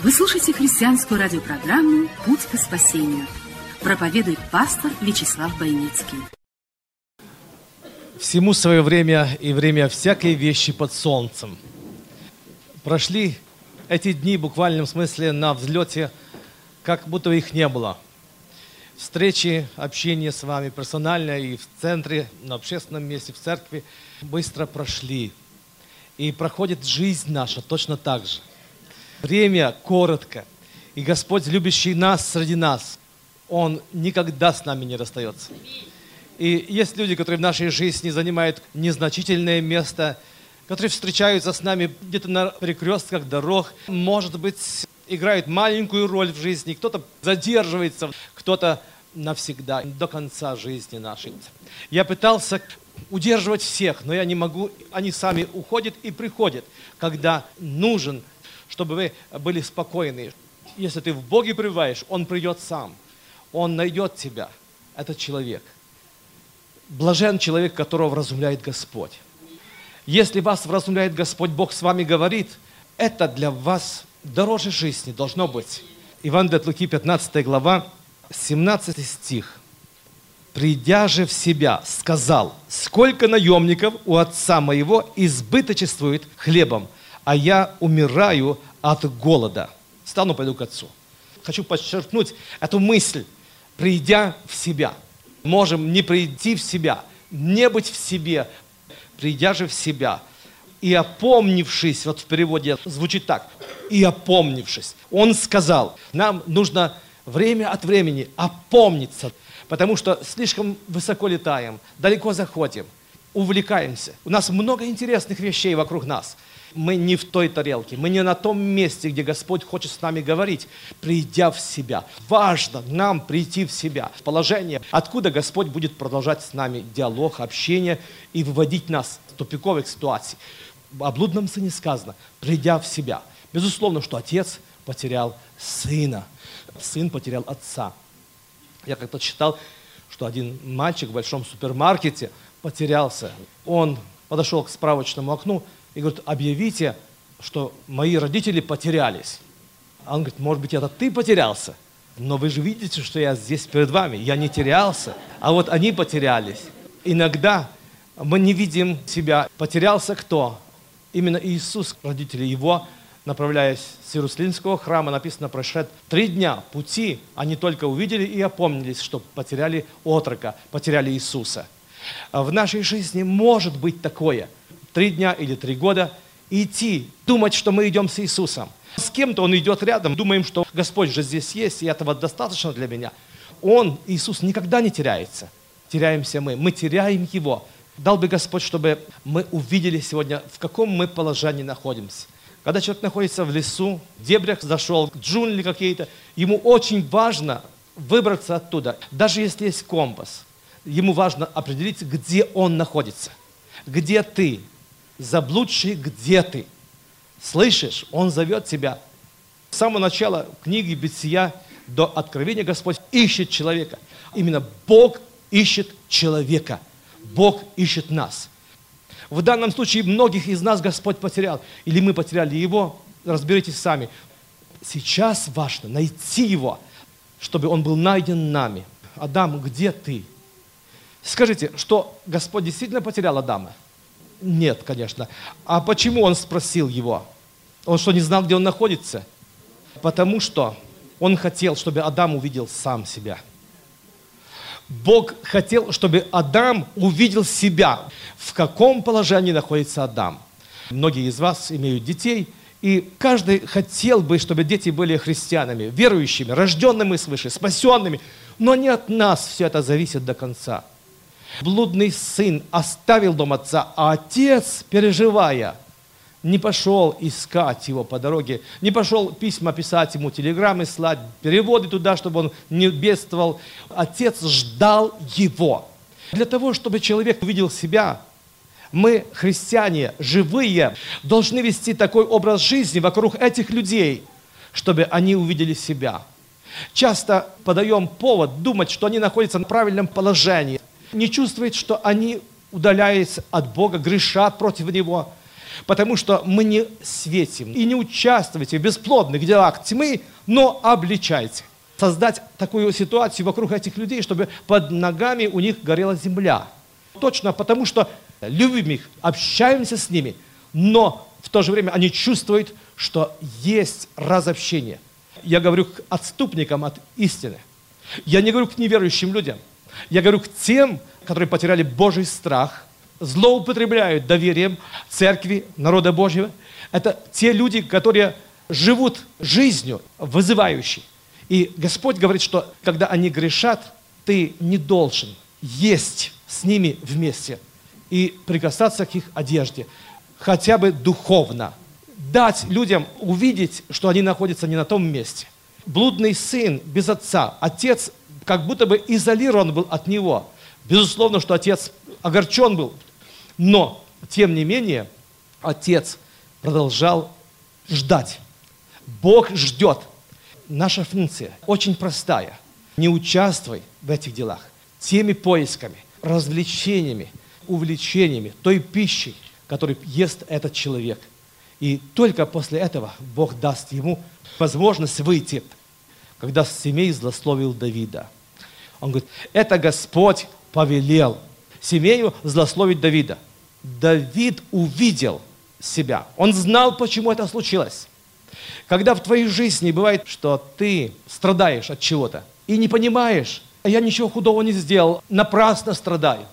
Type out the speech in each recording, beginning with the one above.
Вы слушаете христианскую радиопрограмму «Путь к спасению». Проповедует пастор Вячеслав Бойницкий. Всему свое время и время всякой вещи под солнцем. Прошли эти дни в буквальном смысле на взлете, как будто их не было. Встречи, общение с вами персонально и в центре, на общественном месте, в церкви быстро прошли. И проходит жизнь наша точно так же. Время коротко. И Господь, любящий нас среди нас, Он никогда с нами не расстается. И есть люди, которые в нашей жизни занимают незначительное место, которые встречаются с нами где-то на перекрестках дорог, может быть, играют маленькую роль в жизни, кто-то задерживается, кто-то навсегда, до конца жизни нашей. Я пытался удерживать всех, но я не могу, они сами уходят и приходят, когда нужен, чтобы вы были спокойны. Если ты в Боге пребываешь, Он придет сам, Он найдет тебя, этот человек. Блажен человек, которого вразумляет Господь. Если вас вразумляет Господь, Бог с вами говорит, это для вас дороже жизни должно быть. Иван от Луки, 15 глава, 17 стих. «Придя же в себя, сказал, сколько наемников у отца моего избыточествует хлебом, а я умираю от голода. Стану, пойду к отцу». Хочу подчеркнуть эту мысль, придя в себя. Можем не прийти в себя, не быть в себе, придя же в себя и опомнившись, вот в переводе звучит так, и опомнившись, он сказал, нам нужно время от времени опомниться, потому что слишком высоко летаем, далеко заходим, увлекаемся. У нас много интересных вещей вокруг нас. Мы не в той тарелке, мы не на том месте, где Господь хочет с нами говорить, придя в себя. Важно нам прийти в себя, в положение, откуда Господь будет продолжать с нами диалог, общение и выводить нас в тупиковых ситуаций. О блудном сыне сказано, придя в себя. Безусловно, что отец потерял сына, сын потерял отца. Я как-то читал, что один мальчик в большом супермаркете потерялся. Он подошел к справочному окну и говорит, объявите, что мои родители потерялись. А он говорит, может быть, это ты потерялся? Но вы же видите, что я здесь перед вами. Я не терялся, а вот они потерялись. Иногда мы не видим себя. Потерялся кто? Именно Иисус, родители Его, направляясь с Иерусалимского храма, написано, прошед три дня пути, они только увидели и опомнились, что потеряли отрока, потеряли Иисуса. В нашей жизни может быть такое. Три дня или три года идти, думать, что мы идем с Иисусом. С кем-то он идет рядом, думаем, что Господь же здесь есть, и этого достаточно для меня. Он, Иисус, никогда не теряется. Теряемся мы. Мы теряем Его. Дал бы Господь, чтобы мы увидели сегодня, в каком мы положении находимся. Когда человек находится в лесу, в дебрях зашел, джунгли какие-то, ему очень важно выбраться оттуда, даже если есть компас. Ему важно определить, где он находится. Где ты? Заблудший, где ты? Слышишь? Он зовет тебя. С самого начала книги Бытия до Откровения Господь ищет человека. Именно Бог ищет человека. Бог ищет нас. В данном случае многих из нас Господь потерял. Или мы потеряли Его. Разберитесь сами. Сейчас важно найти Его, чтобы Он был найден нами. Адам, где ты? Скажите, что Господь действительно потерял Адама? Нет, конечно. А почему Он спросил его? Он что, не знал, где он находится? Потому что он хотел, чтобы Адам увидел сам себя. Бог хотел, чтобы Адам увидел себя. В каком положении находится Адам? Многие из вас имеют детей, и каждый хотел бы, чтобы дети были христианами, верующими, рожденными свыше, спасенными. Но не от нас все это зависит до конца. Блудный сын оставил дом отца, а отец, переживая, не пошел искать его по дороге, не пошел письма писать ему, телеграммы слать, переводы туда, чтобы он не бедствовал. Отец ждал его. Для того, чтобы человек увидел себя, мы, христиане, живые, должны вести такой образ жизни вокруг этих людей, чтобы они увидели себя. Часто подаем повод думать, что они находятся на правильном положении, не чувствуют, что они удаляются от Бога, грешат против Него, потому что мы не светим и не участвуйте в бесплодных делах тьмы, но обличайте. Создать такую ситуацию вокруг этих людей, чтобы под ногами у них горела земля. Точно потому, что любим их, общаемся с ними, но в то же время они чувствуют, что есть разобщение. Я говорю к отступникам от истины. Я не говорю к неверующим людям. Я говорю к тем, которые потеряли Божий страх, злоупотребляют доверием церкви, народа Божьего. Это те люди, которые живут жизнью вызывающей. И Господь говорит, что когда они грешат, ты не должен есть с ними вместе и прикасаться к их одежде, хотя бы духовно. Дать людям увидеть, что они находятся не на том месте. Блудный сын без отца, отец как будто бы изолирован был от него. Безусловно, что отец огорчен был. Но, тем не менее, отец продолжал ждать. Бог ждет. Наша функция очень простая. Не участвуй в этих делах. Теми поисками, развлечениями, увлечениями, той пищей, которую ест этот человек. И только после этого Бог даст ему возможность выйти, когда семей злословил Давида – он говорит, это Господь повелел семею злословить Давида. Давид увидел себя. Он знал, почему это случилось. Когда в твоей жизни бывает, что ты страдаешь от чего-то и не понимаешь, «А я ничего худого не сделал, напрасно страдаю.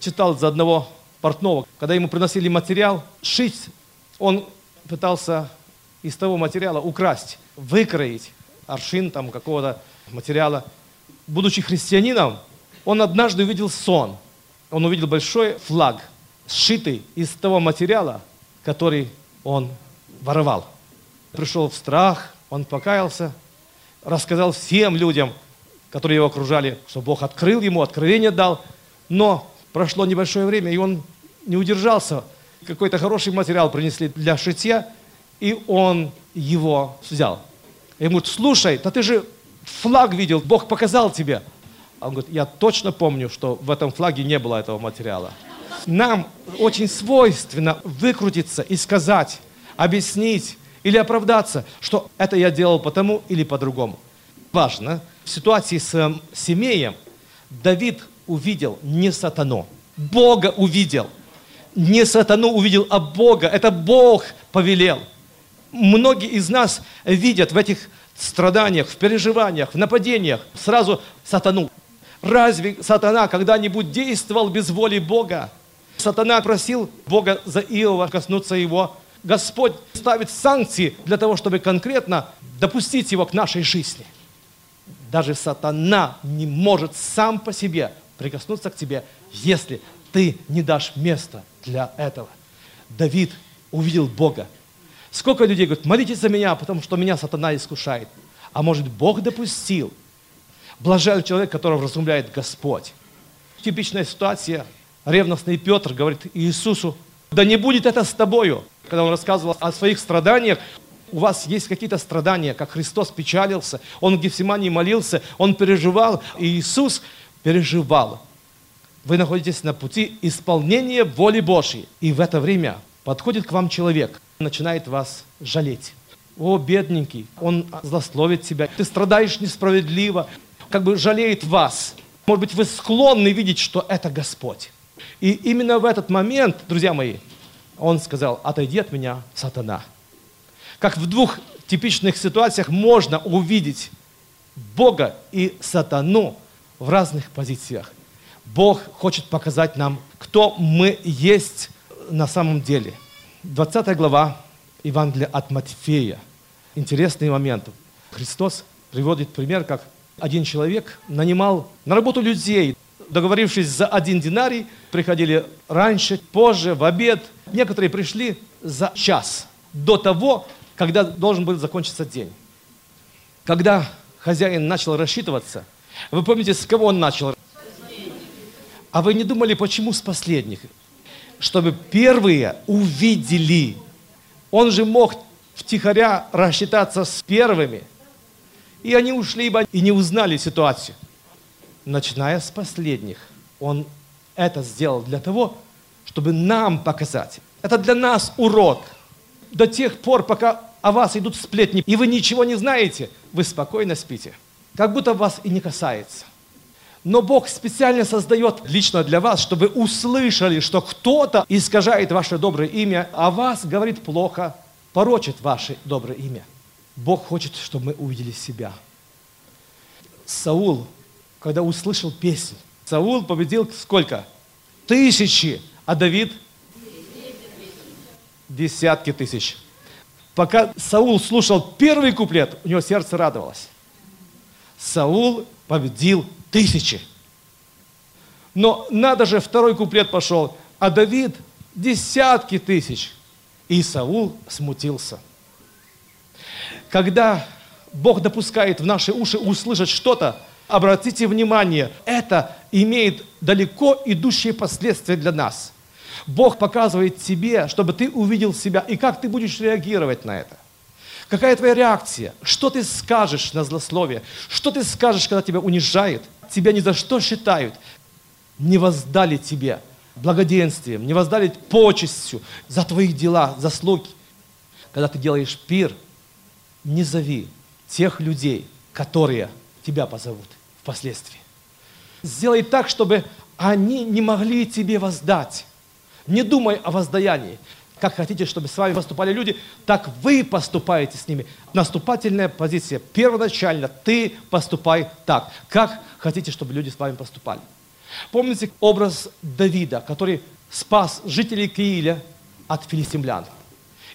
Читал за одного портного, когда ему приносили материал шить, он пытался из того материала украсть, выкроить аршин там какого-то материала – будучи христианином, он однажды увидел сон. Он увидел большой флаг, сшитый из того материала, который он воровал. Пришел в страх, он покаялся, рассказал всем людям, которые его окружали, что Бог открыл ему, откровение дал. Но прошло небольшое время, и он не удержался. Какой-то хороший материал принесли для шитья, и он его взял. Ему говорит, слушай, да ты же флаг видел, Бог показал тебе. Он говорит, я точно помню, что в этом флаге не было этого материала. Нам очень свойственно выкрутиться и сказать, объяснить или оправдаться, что это я делал потому или по-другому. Важно, в ситуации с эм, Семеем Давид увидел не сатану, Бога увидел. Не сатану увидел, а Бога. Это Бог повелел. Многие из нас видят в этих страданиях, в переживаниях, в нападениях сразу сатану. Разве сатана когда-нибудь действовал без воли Бога? Сатана просил Бога за Иова коснуться его. Господь ставит санкции для того, чтобы конкретно допустить его к нашей жизни. Даже сатана не может сам по себе прикоснуться к тебе, если ты не дашь места для этого. Давид увидел Бога, Сколько людей говорят, молитесь за меня, потому что меня сатана искушает. А может, Бог допустил? Блажен человек, которого разумляет Господь. Типичная ситуация. Ревностный Петр говорит Иисусу, да не будет это с тобою. Когда он рассказывал о своих страданиях, у вас есть какие-то страдания, как Христос печалился, Он в Гефсимании молился, Он переживал, и Иисус переживал. Вы находитесь на пути исполнения воли Божьей. И в это время подходит к вам человек, начинает вас жалеть. О, бедненький, он злословит тебя, ты страдаешь несправедливо, как бы жалеет вас. Может быть, вы склонны видеть, что это Господь. И именно в этот момент, друзья мои, он сказал, отойди от меня, сатана. Как в двух типичных ситуациях можно увидеть Бога и сатану в разных позициях. Бог хочет показать нам, кто мы есть на самом деле – 20 глава Евангелия от Матфея. Интересный момент. Христос приводит пример, как один человек нанимал на работу людей, договорившись за один динарий, приходили раньше, позже, в обед. Некоторые пришли за час до того, когда должен был закончиться день. Когда хозяин начал рассчитываться, вы помните, с кого он начал? А вы не думали, почему с последних? Чтобы первые увидели. Он же мог втихаря рассчитаться с первыми. И они ушли бы и не узнали ситуацию. Начиная с последних, он это сделал для того, чтобы нам показать. Это для нас урок. До тех пор, пока о вас идут сплетни, и вы ничего не знаете, вы спокойно спите. Как будто вас и не касается. Но Бог специально создает лично для вас, чтобы услышали, что кто-то искажает ваше доброе имя, а вас говорит плохо, порочит ваше доброе имя. Бог хочет, чтобы мы увидели себя. Саул, когда услышал песнь, Саул победил сколько? Тысячи, а Давид? Десятки тысяч. Пока Саул слушал первый куплет, у него сердце радовалось. Саул победил тысячи. Но надо же, второй куплет пошел, а Давид десятки тысяч. И Саул смутился. Когда Бог допускает в наши уши услышать что-то, обратите внимание, это имеет далеко идущие последствия для нас. Бог показывает тебе, чтобы ты увидел себя, и как ты будешь реагировать на это. Какая твоя реакция? Что ты скажешь на злословие? Что ты скажешь, когда тебя унижают? Тебя ни за что считают. Не воздали тебе благоденствием, не воздали почестью за твои дела, заслуги. Когда ты делаешь пир, не зови тех людей, которые тебя позовут впоследствии. Сделай так, чтобы они не могли тебе воздать. Не думай о воздаянии. Как хотите, чтобы с вами поступали люди, так вы поступаете с ними. Наступательная позиция. Первоначально ты поступай так. Как хотите, чтобы люди с вами поступали. Помните образ Давида, который спас жителей Кииля от филистимлян.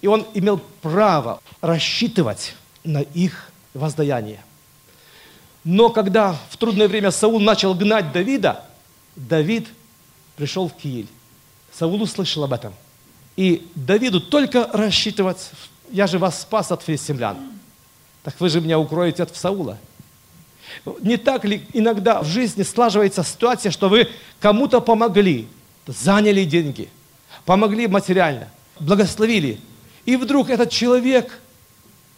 И он имел право рассчитывать на их воздаяние. Но когда в трудное время Саул начал гнать Давида, Давид пришел в Кииль. Саул услышал об этом. И Давиду только рассчитывать, я же вас спас от филистимлян. Так вы же меня укроете от Саула. Не так ли иногда в жизни слаживается ситуация, что вы кому-то помогли, заняли деньги, помогли материально, благословили, и вдруг этот человек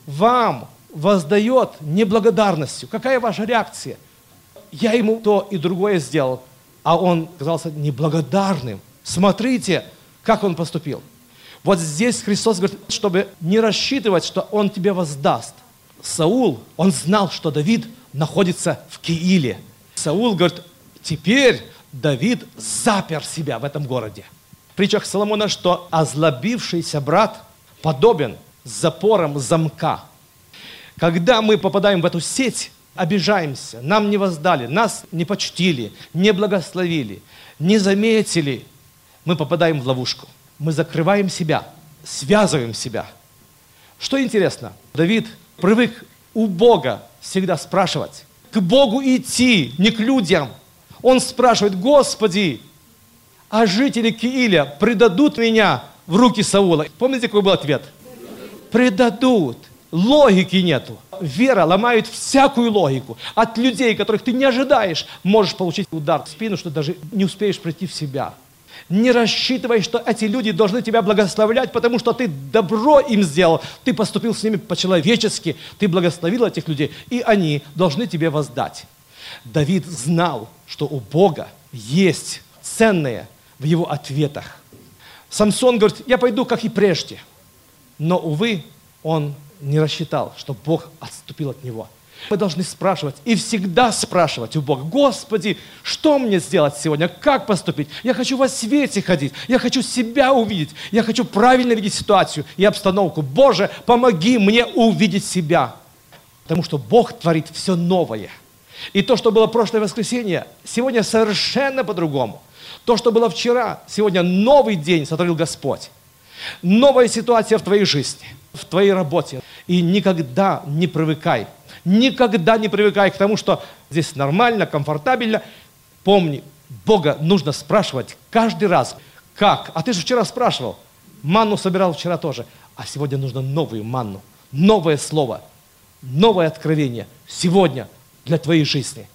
вам воздает неблагодарностью. Какая ваша реакция? Я ему то и другое сделал, а он казался неблагодарным. Смотрите, как он поступил. Вот здесь Христос говорит, чтобы не рассчитывать, что он тебе воздаст. Саул, он знал, что Давид находится в Кииле. Саул говорит, теперь Давид запер себя в этом городе. В притчах Соломона, что озлобившийся брат подобен запорам замка. Когда мы попадаем в эту сеть, обижаемся, нам не воздали, нас не почтили, не благословили, не заметили, мы попадаем в ловушку. Мы закрываем себя, связываем себя. Что интересно, Давид привык у Бога всегда спрашивать, к Богу идти, не к людям. Он спрашивает, Господи, а жители Кииля предадут меня в руки Саула? Помните, какой был ответ? Предадут. Логики нету. Вера ломает всякую логику. От людей, которых ты не ожидаешь, можешь получить удар в спину, что даже не успеешь прийти в себя. Не рассчитывай, что эти люди должны тебя благословлять, потому что ты добро им сделал, ты поступил с ними по-человечески, ты благословил этих людей, и они должны тебе воздать. Давид знал, что у Бога есть ценное в его ответах. Самсон говорит, я пойду, как и прежде. Но, увы, он не рассчитал, что Бог отступил от него. Мы должны спрашивать и всегда спрашивать у Бога, Господи, что мне сделать сегодня, как поступить? Я хочу во свете ходить, я хочу себя увидеть, я хочу правильно видеть ситуацию и обстановку. Боже, помоги мне увидеть себя. Потому что Бог творит все новое. И то, что было прошлое воскресенье, сегодня совершенно по-другому. То, что было вчера, сегодня новый день сотворил Господь. Новая ситуация в твоей жизни – в твоей работе. И никогда не привыкай. Никогда не привыкай к тому, что здесь нормально, комфортабельно. Помни, Бога нужно спрашивать каждый раз. Как? А ты же вчера спрашивал. Манну собирал вчера тоже. А сегодня нужно новую манну, новое слово, новое откровение. Сегодня для твоей жизни.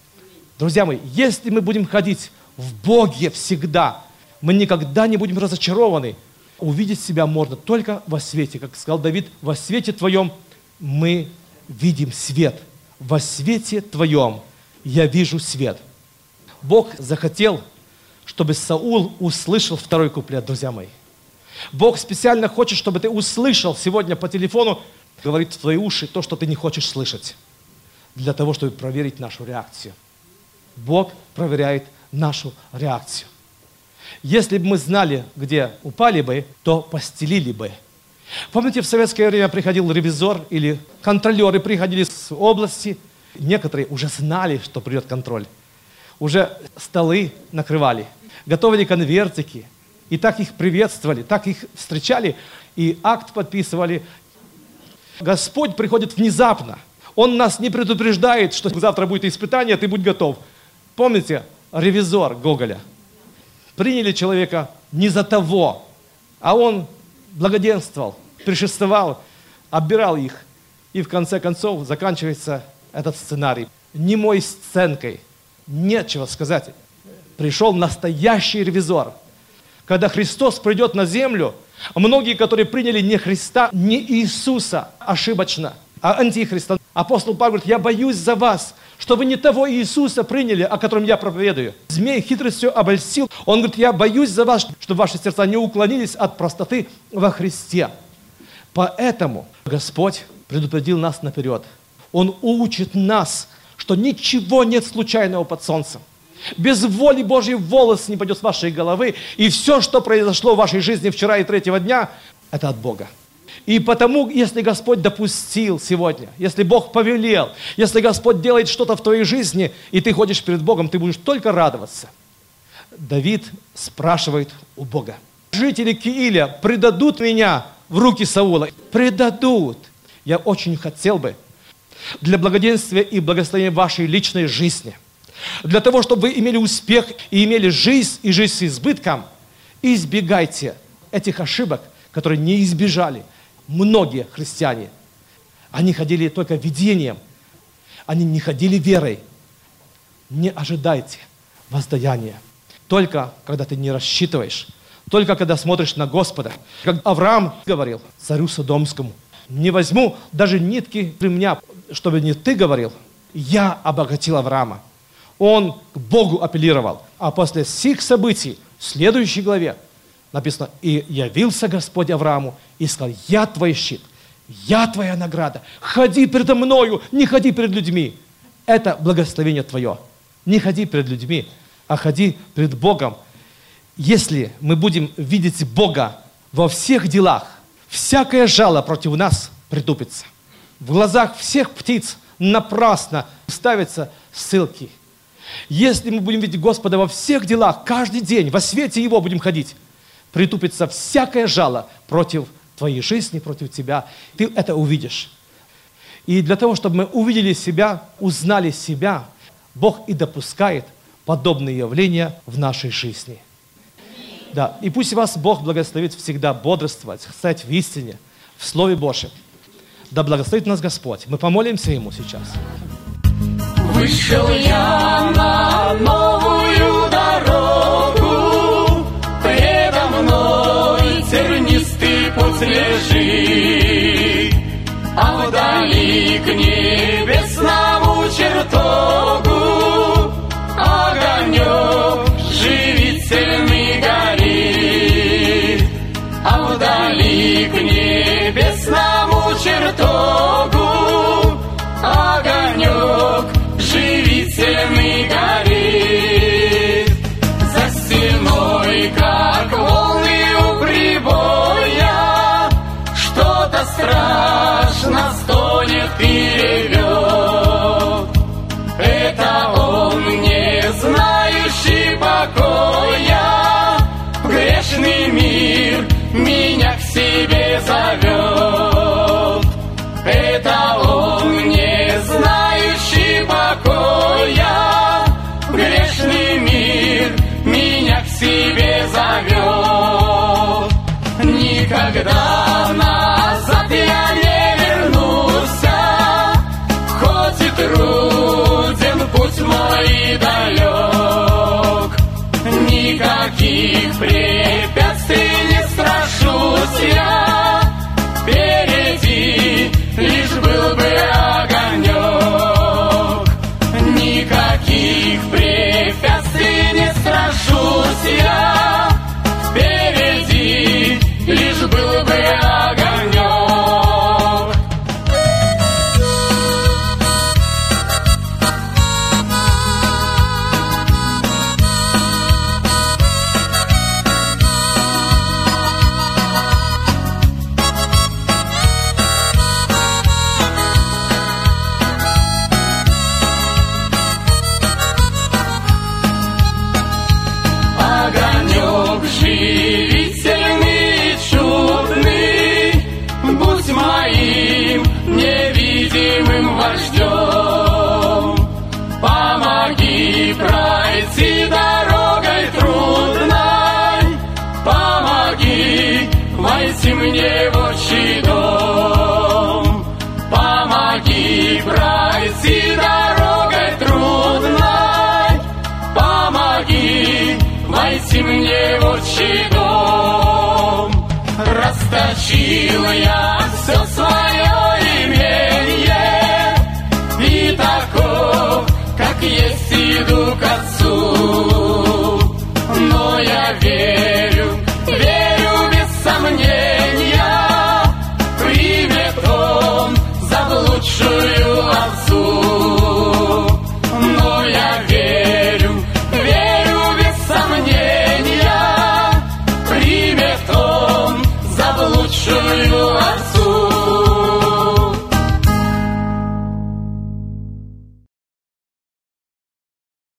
Друзья мои, если мы будем ходить в Боге всегда, мы никогда не будем разочарованы. Увидеть себя можно только во свете. Как сказал Давид, во свете Твоем мы видим свет. Во свете Твоем я вижу свет. Бог захотел, чтобы Саул услышал второй куплет, друзья мои. Бог специально хочет, чтобы ты услышал сегодня по телефону, говорит в твои уши то, что ты не хочешь слышать, для того, чтобы проверить нашу реакцию. Бог проверяет нашу реакцию. Если бы мы знали, где упали бы, то постелили бы. Помните, в советское время приходил ревизор или контролеры приходили с области. Некоторые уже знали, что придет контроль. Уже столы накрывали, готовили конвертики. И так их приветствовали, так их встречали, и акт подписывали. Господь приходит внезапно. Он нас не предупреждает, что завтра будет испытание, ты будь готов. Помните, ревизор Гоголя. Приняли человека не за того, а он благоденствовал, пришествовал, оббирал их. И в конце концов заканчивается этот сценарий. Немой сценкой. Нечего сказать. Пришел настоящий ревизор. Когда Христос придет на землю, многие, которые приняли не Христа, не Иисуса ошибочно, а антихриста. Апостол Павел говорит, я боюсь за вас, что вы не того Иисуса приняли, о котором я проповедую. Змей хитростью обольстил. Он говорит, я боюсь за вас, чтобы ваши сердца не уклонились от простоты во Христе. Поэтому Господь предупредил нас наперед. Он учит нас, что ничего нет случайного под солнцем. Без воли Божьей волос не пойдет с вашей головы. И все, что произошло в вашей жизни вчера и третьего дня, это от Бога. И потому, если Господь допустил сегодня, если Бог повелел, если Господь делает что-то в твоей жизни, и ты ходишь перед Богом, ты будешь только радоваться. Давид спрашивает у Бога. Жители Кииля предадут меня в руки Саула. Предадут. Я очень хотел бы для благоденствия и благословения вашей личной жизни, для того, чтобы вы имели успех и имели жизнь и жизнь с избытком, избегайте этих ошибок, которые не избежали многие христиане. Они ходили только видением, они не ходили верой. Не ожидайте воздаяния. Только когда ты не рассчитываешь, только когда смотришь на Господа. Как Авраам говорил царю Содомскому, не возьму даже нитки ремня, чтобы не ты говорил, я обогатил Авраама. Он к Богу апеллировал. А после сих событий, в следующей главе, написано, и явился Господь Аврааму и сказал, я твой щит, я твоя награда, ходи передо мною, не ходи перед людьми. Это благословение твое. Не ходи перед людьми, а ходи перед Богом. Если мы будем видеть Бога во всех делах, всякое жало против нас притупится. В глазах всех птиц напрасно ставятся ссылки. Если мы будем видеть Господа во всех делах, каждый день, во свете Его будем ходить, притупится всякое жало против твоей жизни, против тебя. Ты это увидишь. И для того, чтобы мы увидели себя, узнали себя, Бог и допускает подобные явления в нашей жизни. Да, и пусть вас Бог благословит всегда бодрствовать, стать в истине, в Слове Божьем. Да благословит нас Господь. Мы помолимся Ему сейчас. Вышел я на новую дорогу, предо мной тернистый путь лежит, а вдали к небесному чертогу огонек живительный небесному себе зовет. Никогда назад я не вернусь. хоть и труден путь мой далек. Никаких пред Расточил я все свое